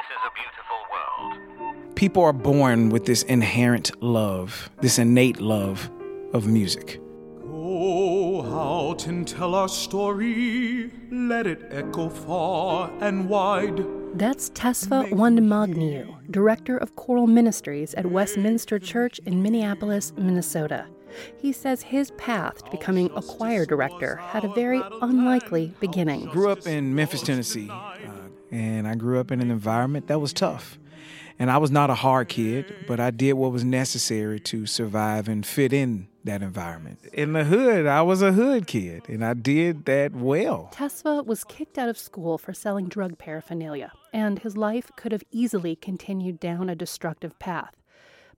This is a beautiful world. People are born with this inherent love, this innate love of music. Go out and tell our story, let it echo far and wide. That's Tesfa Wondemagegnehu, director of choral ministries at Westminster Church in Minneapolis, Minnesota. He says his path to becoming a choir director had a very unlikely beginning. Grew up in Memphis, Tennessee, and I grew up in an environment that was tough. And I was not a hard kid, but I did what was necessary to survive and fit in that environment. In the hood, I was a hood kid, and I did that well. Tesfa was kicked out of school for selling drug paraphernalia, and his life could have easily continued down a destructive path.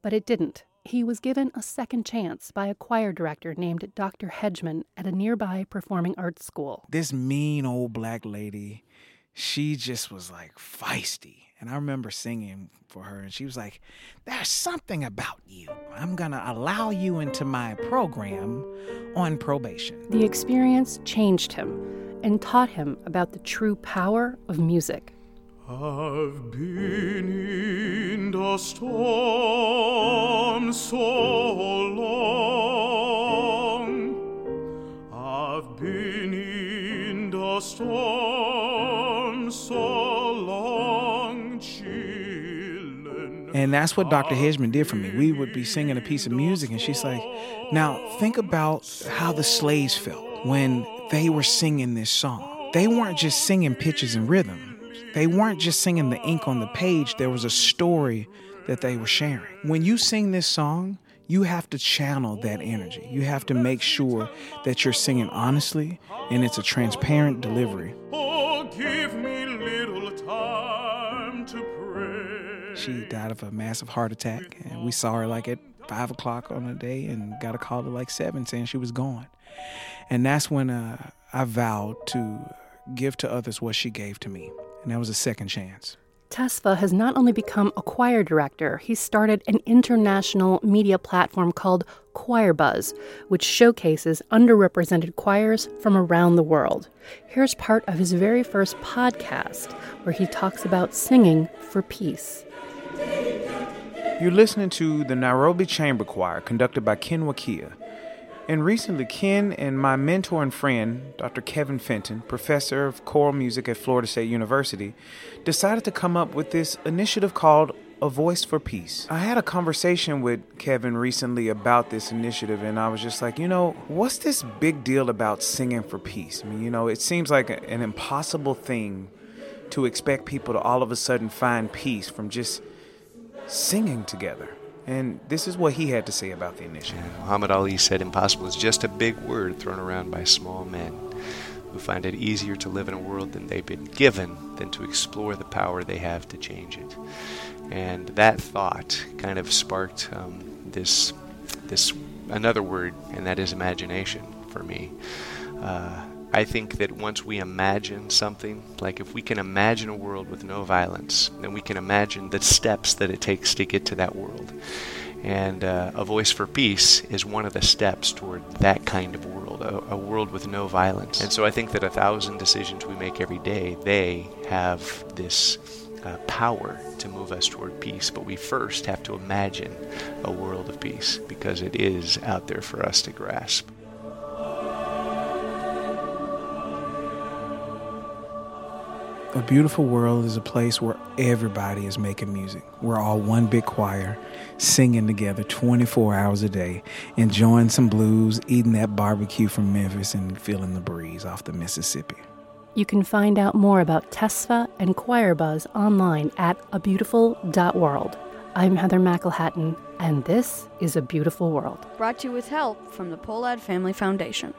But it didn't. He was given a second chance by a choir director named Dr. Hedgeman at a nearby performing arts school. This mean old black lady, she just was like feisty. And I remember singing for her, and she was like, There's something about you. I'm going to allow you into my program on probation. The experience changed him and taught him about the true power of music. I've been in the storm so long. I've been in the storm so long, chilling. And that's what Dr. Hedgeman did for me. We would be singing a piece of music, and she's like, Now think about how the slaves felt when they were singing this song. They weren't just singing pitches and rhythm, they weren't just singing the ink on the page, there was a story that they were sharing. When you sing this song, you have to channel that energy. You have to make sure that you're singing honestly and it's a transparent delivery. Give me little time to pray. She died of a massive heart attack, and we saw her like at five o'clock on a day and got a call at like seven saying she was gone. And that's when uh, I vowed to give to others what she gave to me, and that was a second chance. Tesfa has not only become a choir director, he's started an international media platform called Choirbuzz, which showcases underrepresented choirs from around the world. Here's part of his very first podcast, where he talks about singing for peace. You're listening to the Nairobi Chamber Choir, conducted by Ken Wakia. And recently, Ken and my mentor and friend, Dr. Kevin Fenton, professor of choral music at Florida State University, decided to come up with this initiative called A Voice for Peace. I had a conversation with Kevin recently about this initiative, and I was just like, you know, what's this big deal about singing for peace? I mean, you know, it seems like an impossible thing to expect people to all of a sudden find peace from just singing together. And this is what he had to say about the initiative. Muhammad Ali said impossible is just a big word thrown around by small men who find it easier to live in a world than they've been given than to explore the power they have to change it. And that thought kind of sparked um, this this another word, and that is imagination for me. Uh, I think that once we imagine something, like if we can imagine a world with no violence, then we can imagine the steps that it takes to get to that world. And uh, a voice for peace is one of the steps toward that kind of world, a, a world with no violence. And so I think that a thousand decisions we make every day, they have this uh, power to move us toward peace. But we first have to imagine a world of peace because it is out there for us to grasp. A Beautiful World is a place where everybody is making music. We're all one big choir, singing together 24 hours a day, enjoying some blues, eating that barbecue from Memphis, and feeling the breeze off the Mississippi. You can find out more about TESFA and Choirbuzz online at abeautiful.world. I'm Heather McElhatton, and this is A Beautiful World. Brought to you with help from the Pohlad Family Foundation.